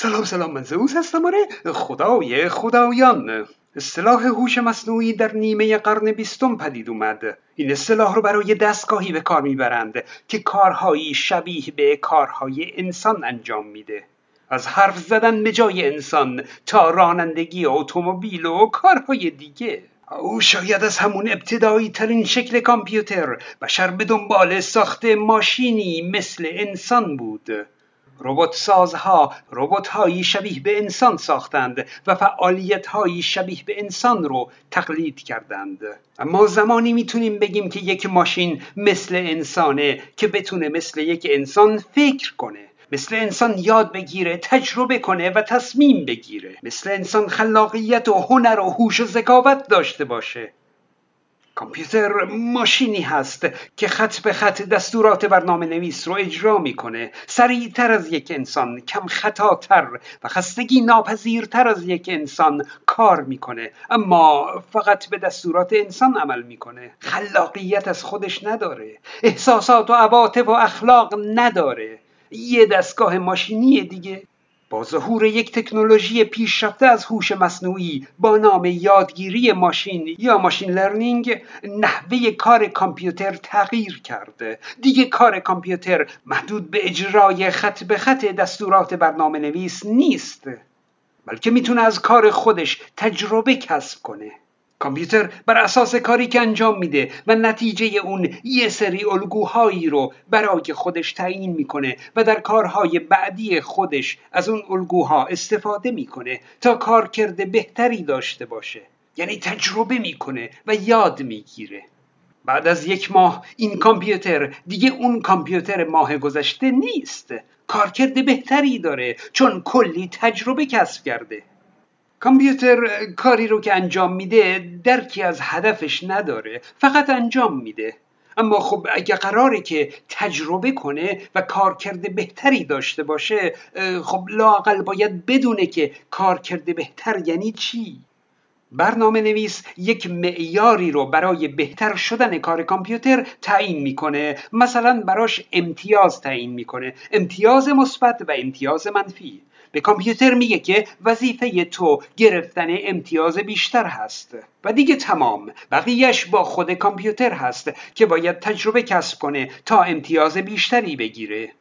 سلام سلام من زئوس هستم آره. خدای خدایان. اصطلاح هوش مصنوعی در نیمه قرن بیستم پدید اومد. این اصطلاح رو برای دستگاهی به کار می‌برند که کارهایی شبیه به کارهای انسان انجام میده. از حرف زدن به جای انسان تا رانندگی اتومبیل و کارهای دیگه. او شاید از همون ابتدایی ترین شکل کامپیوتر بشر به دنبال ساخت ماشینی مثل انسان بود. ربات سازها ربات هایی شبیه به انسان ساختند و فعالیت هایی شبیه به انسان رو تقلید کردند. اما زمانی می‌تونیم بگیم که یک ماشین مثل انسانه که بتونه مثل یک انسان فکر کنه. مثل انسان یاد بگیره تجربه کنه و تصمیم بگیره. مثل انسان خلاقیت و هنر و هوش و ذکاوت داشته باشه. کامپیوتر ماشینی هست که خط به خط دستورات برنامه نویس رو اجرا می‌کنه. سریعتر از یک انسان کم خطاتر و خستگی ناپذیرتر از یک انسان کار می‌کنه. اما فقط به دستورات انسان عمل می‌کنه. خلاقیت از خودش نداره. احساسات و عواطف و اخلاق نداره. یه دستگاه ماشینی دیگه با ظهور یک تکنولوژی پیشرفته از هوش مصنوعی با نام یادگیری ماشین یا ماشین لرنینگ نحوه کار کامپیوتر تغییر کرده. دیگه کار کامپیوتر محدود به اجرای خط به خط دستورات برنامه نویس نیست بلکه می‌تونه از کار خودش تجربه کسب کنه. کامپیوتر بر اساس کاری که انجام میده و نتیجه اون یه سری الگوهایی رو برای خودش تعیین می‌کنه و در کارهای بعدی خودش از اون الگوها استفاده می‌کنه تا کارکرد بهتری داشته باشه. یعنی تجربه می‌کنه و یاد می‌گیره. بعد از یک ماه این کامپیوتر دیگه اون کامپیوتر ماه گذشته نیست. کارکرد بهتری داره چون کلی تجربه کسب کرده. کامپیوتر کاری رو که انجام میده درکی از هدفش نداره فقط انجام میده. اما خب اگه قراره که تجربه کنه و کارکرد بهتری داشته باشه خب لاقل باید بدونه که کارکرد بهتر یعنی چی؟ برنامه نویس یک معیاری رو برای بهتر شدن کار کامپیوتر تعیین می‌کنه. مثلا براش امتیاز تعیین می‌کنه. امتیاز مثبت و امتیاز منفی. به کامپیوتر میگه که وظیفه تو گرفتن امتیاز بیشتر هست. و دیگه تمام. بقیهش با خود کامپیوتر هست که باید تجربه کسب کنه تا امتیاز بیشتری بگیره.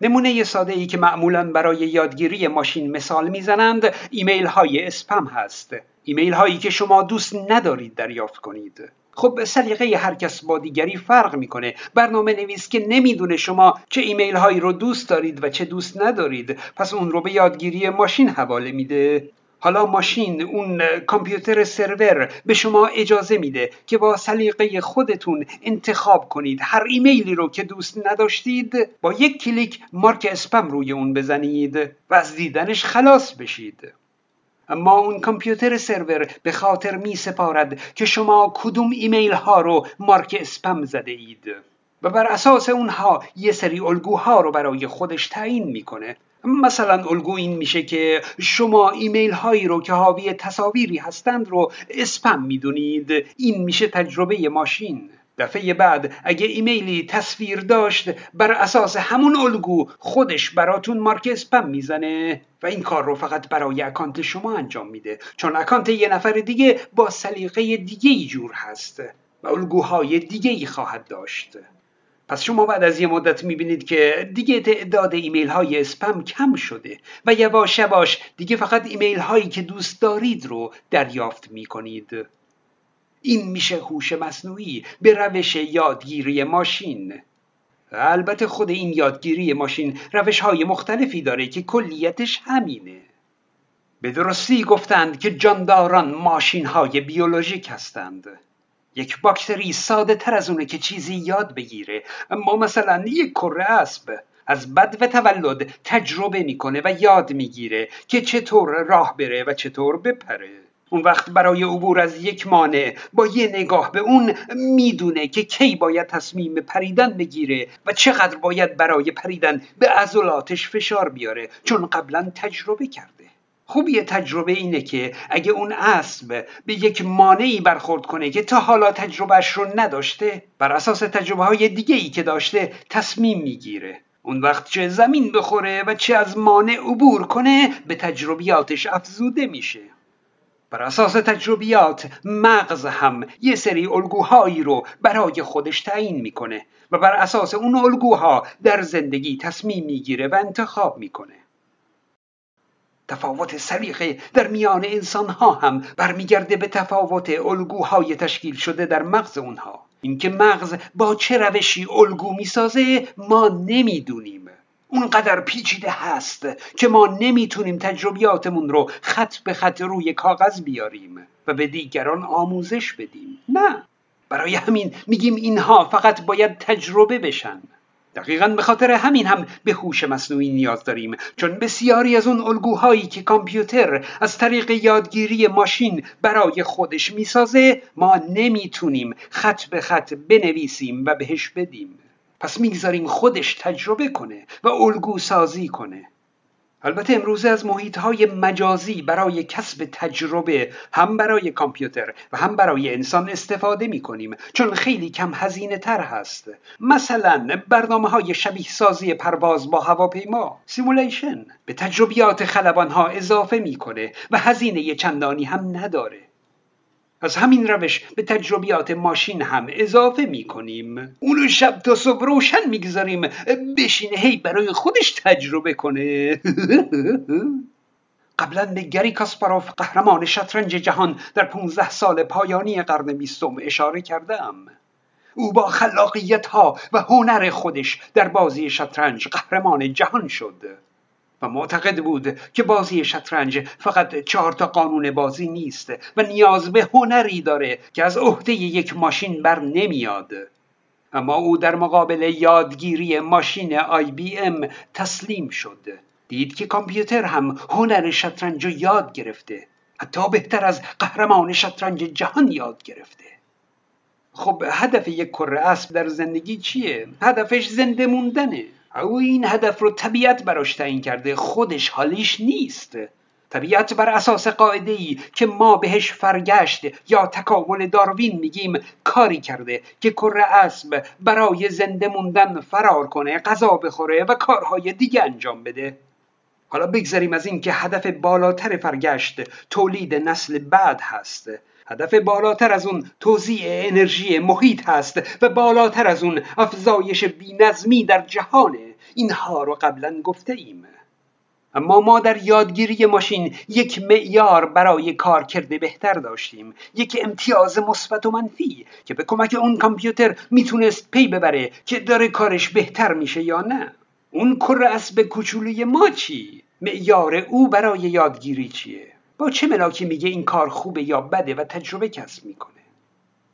نمونه ساده ای که معمولا برای یادگیری ماشین مثال می‌زنند ایمیل های اسپم هست. ایمیل هایی که شما دوست ندارید دریافت کنید. خب سلیقه هر کس با دیگری فرق می‌کنه. برنامه نویس که نمی‌دونه شما چه ایمیل هایی رو دوست دارید و چه دوست ندارید پس اون رو به یادگیری ماشین حواله میده. حالا ماشین اون کامپیوتر سرور به شما اجازه میده که با سلیقه خودتون انتخاب کنید. هر ایمیلی رو که دوست نداشتید با یک کلیک مارک اسپم روی اون بزنید و از دیدنش خلاص بشید. اما اون کامپیوتر سرور به خاطر می سپارد که شما کدوم ایمیل ها رو مارک اسپم زده اید و بر اساس اونها یه سری الگوها رو برای خودش تعیین می‌کنه. مثلا الگو این میشه که شما ایمیل هایی رو که حاوی تصاویری هستند رو اسپم می‌دونید. این میشه تجربه ماشین. دفعه بعد اگه ایمیلی تصویر داشت بر اساس همون الگو خودش براتون مارک اسپم می‌زنه و این کار رو فقط برای اکانت شما انجام میده. چون اکانت یه نفر دیگه با سلیقه دیگه ای جور هست و الگوهای دیگه ای خواهد داشت. پس شما بعد از یه مدت می‌بینید که دیگه تعداد ایمیل های اسپم کم شده و یواش یواش دیگه فقط ایمیل هایی که دوست دارید رو دریافت می‌کنید. این میشه هوش مصنوعی به روش یادگیری ماشین. البته خود این یادگیری ماشین روش های مختلفی داره که کلیتش همینه. به درستی گفتند که جانداران ماشین های بیولوژیک هستند. یک باکتری ساده تر از اونه که چیزی یاد بگیره. اما مثلا یک کره اسب از بد و تولد تجربه می‌کنه و یاد می‌گیره که چطور راه بره و چطور بپره. اون وقت برای عبور از یک مانع با یه نگاه به اون می‌دونه که کی باید تصمیم پریدن بگیره و چقدر باید برای پریدن به عضلاتش فشار بیاره چون قبلا تجربه کرده. خوبی تجربه اینه که اگه اون اسب به یک مانعی برخورد کنه که تا حالا تجربهش رو نداشته بر اساس تجربه های دیگه ای که داشته تصمیم می‌گیره. اون وقت چه زمین بخوره و چه از مانع عبور کنه به تجربیاتش افزوده میشه. بر اساس تجربیات مغز هم یه سری الگوهایی رو برای خودش تعیین می‌کنه و بر اساس اون الگوها در زندگی تصمیم می‌گیره و انتخاب می‌کنه. تفاوت سلیقه در میان انسان ها هم برمیگرده به تفاوت الگوهای تشکیل شده در مغز اونها. اینکه مغز با چه روشی الگو می‌سازه ما نمی‌دونیم. اونقدر پیچیده هست که ما نمی‌تونیم تجربیاتمون رو خط به خط روی کاغذ بیاریم و به دیگران آموزش بدیم. نه. برای همین میگیم اینها فقط باید تجربه بشن. دقیقا به خاطر همین هم به هوش مصنوعی نیاز داریم چون بسیاری از اون الگوهایی که کامپیوتر از طریق یادگیری ماشین برای خودش می‌سازه ما نمی‌تونیم خط به خط بنویسیم و بهش بدیم. پس می‌گذاریم خودش تجربه کنه و الگو سازی کنه. البته امروزه از محیط های مجازی برای کسب تجربه هم برای کامپیوتر و هم برای انسان استفاده می کنیم چون خیلی کم هزینه تر هست. مثلا برنامه های شبیه سازی پرواز با هواپیما سیمولیشن به تجربیات خلبان ها اضافه می‌کنه و هزینه چندانی هم نداره. از همین روش به تجربیات ماشین هم اضافه می کنیم اونو شب تا صبح روشن می‌گذاریم. بشینه هی برای خودش تجربه کنه. قبلا به گری کاسپاروف قهرمان شطرنج جهان در 15 سال پایانی قرن بیستم اشاره کردم. او با خلاقیت ها و هنر خودش در بازی شطرنج قهرمان جهان شد. و معتقد بود که بازی شطرنج فقط چهار تا قانون بازی نیست و نیاز به هنری داره که از عهده یک ماشین بر نمیاد. اما او در مقابل یادگیری ماشین آی بی ام تسلیم شد. دید که کامپیوتر هم هنر شطرنج رو یاد گرفته. حتی بهتر از قهرمان شطرنج جهان یاد گرفته. خب هدف یک کره اسب در زندگی چیه؟ هدفش زنده موندنه. او این هدف رو طبیعت براش تعیین کرده. خودش حالیش نیست. طبیعت بر اساس قاعده ای که ما بهش فرگشت یا تکامل داروین میگیم کاری کرده که کره اسب برای زنده موندن فرار کنه غذا بخوره و کارهای دیگه انجام بده. حالا بگذاریم از این که هدف بالاتر فرگشت تولید نسل بعد هست. هدف بالاتر از اون توزیع انرژی محیط هست و بالاتر از اون افزایش بینظمی در جهانه اینها رو قبلا گفته ایم اما ما در یادگیری ماشین یک معیار برای کار کرده بهتر داشتیم. یک امتیاز مثبت و منفی که به کمک اون کامپیوتر می‌تونست پی ببره که داره کارش بهتر میشه یا نه. اون کره اسب کوچولوی ما چی؟ معیار او برای یادگیری چیه؟ با چه ملاکی میگه این کار خوبه یا بده و تجربه کسب می‌کنه؟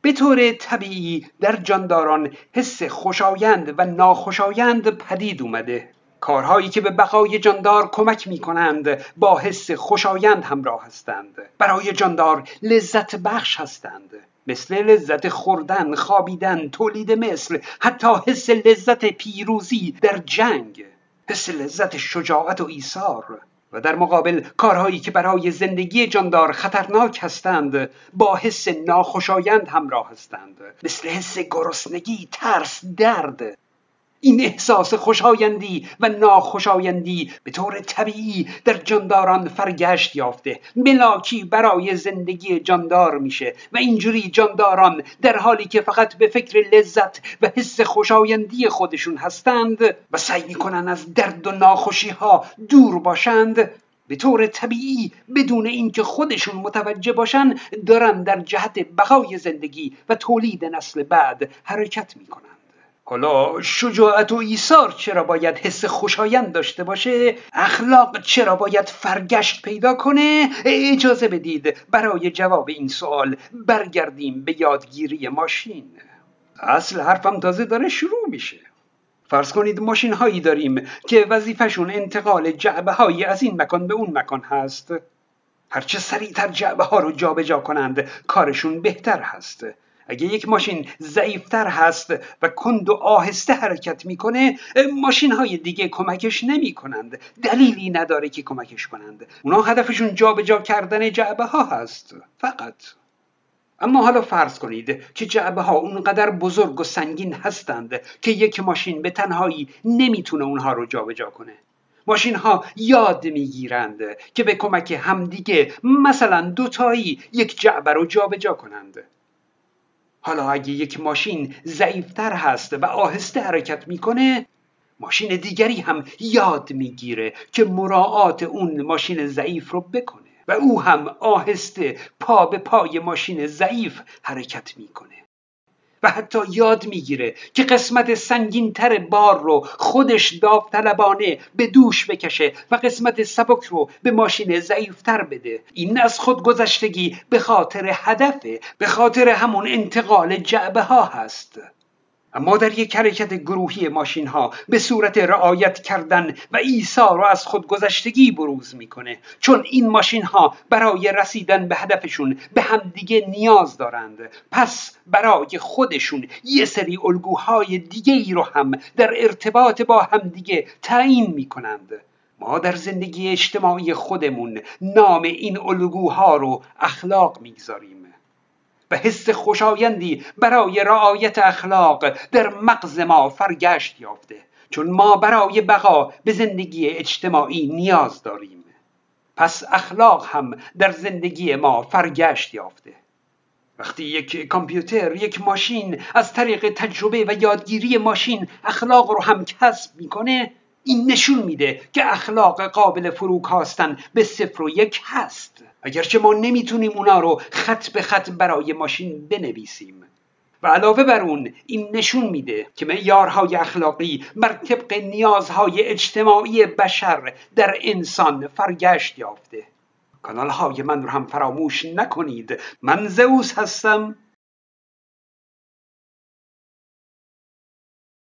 به طور طبیعی در جانداران حس خوشایند و ناخوشایند پدید اومده. کارهایی که به بقای جاندار کمک می کنند با حس خوشایند همراه هستند. برای جاندار لذت بخش هستند. مثل لذت خوردن، خوابیدن، تولید مثل حتی حس لذت پیروزی در جنگ. حس لذت شجاعت و ایثار. و در مقابل کارهایی که برای زندگی جاندار خطرناک هستند با حس ناخوشایند همراه هستند. مثل حس گرسنگی ترس درد. این احساس خوشایندی و ناخوشایندی به طور طبیعی در جانداران فرگشت یافته. ملاکی برای زندگی جاندار میشه و اینجوری جانداران در حالی که فقط به فکر لذت و حس خوشایندی خودشون هستند و سعی می‌کنن از درد و ناخوشی ها دور باشند به طور طبیعی بدون اینکه خودشون متوجه باشن دارن در جهت بقای زندگی و تولید نسل بعد حرکت می‌کنن. حالا شجاعت و ایثار چرا باید حس خوشایند داشته باشه؟ اخلاق چرا باید فرگشت پیدا کنه؟ اجازه بدید برای جواب این سوال برگردیم به یادگیری ماشین. اصل حرفم تازه داره شروع میشه. فرض کنید ماشین هایی داریم که وظیفشون انتقال جعبه هایی از این مکان به اون مکان هست. هرچه سریعتر جعبه ها رو جابجا جا کنند کارشون بهتر هست. اگه یک ماشین ضعیفتر هست و کند و آهسته حرکت می‌کنه ماشین های دیگه کمکش نمی کنند دلیلی نداره که کمکش کنند. اونا هدفشون جابجا جا کردن جعبه ها هست فقط. اما حالا فرض کنید که جعبه ها اونقدر بزرگ و سنگین هستند که یک ماشین به تنهایی نمی‌تونه اونها رو جابجا کنه. ماشین ها یاد می‌گیرند که به کمک همدیگه مثلا دوتایی یک جعبه رو جابجا کنند. حالا اگه یک ماشین ضعیفتر هست و آهسته حرکت می‌کنه ماشین دیگری هم یاد می‌گیره که مراعات اون ماشین ضعیف رو بکنه و او هم آهسته پا به پای ماشین ضعیف حرکت می‌کنه. و حتی یاد می‌گیره که قسمت سنگینتر بار رو خودش داوطلبانه به دوش بکشه و قسمت سبک رو به ماشین ضعیفتر بده. این از خودگذشتگی به خاطر هدفه به خاطر همون انتقال جعبه ها هست. اما در یک حرکت گروهی ماشین ها به صورت رعایت کردن و ایثار را از خودگذشتگی بروز می‌کنه. چون این ماشین ها برای رسیدن به هدفشون به همدیگه نیاز دارند. پس برای خودشون یه سری الگوهای دیگه ای رو هم در ارتباط با همدیگه تعیین می‌کنند. ما در زندگی اجتماعی خودمون نام این الگوها رو اخلاق می‌گذاریم. و حس خوشایندی برای رعایت اخلاق در مغز ما فرگشت یافته. چون ما برای بقا به زندگی اجتماعی نیاز داریم. پس اخلاق هم در زندگی ما فرگشت یافته. وقتی یک کامپیوتر یک ماشین از طریق تجربه و یادگیری ماشین اخلاق رو هم کسب می‌کنه این نشون میده که اخلاق قابل فروکاستن به صفر و یک هست. اگرچه ما نمی‌تونیم اونا رو خط به خط برای ماشین بنویسیم. و علاوه بر اون این نشون میده که معیارهای اخلاقی بر طبق نیازهای اجتماعی بشر در انسان فرگشت یافته. کانال های من رو هم فراموش نکنید. من زئوس هستم.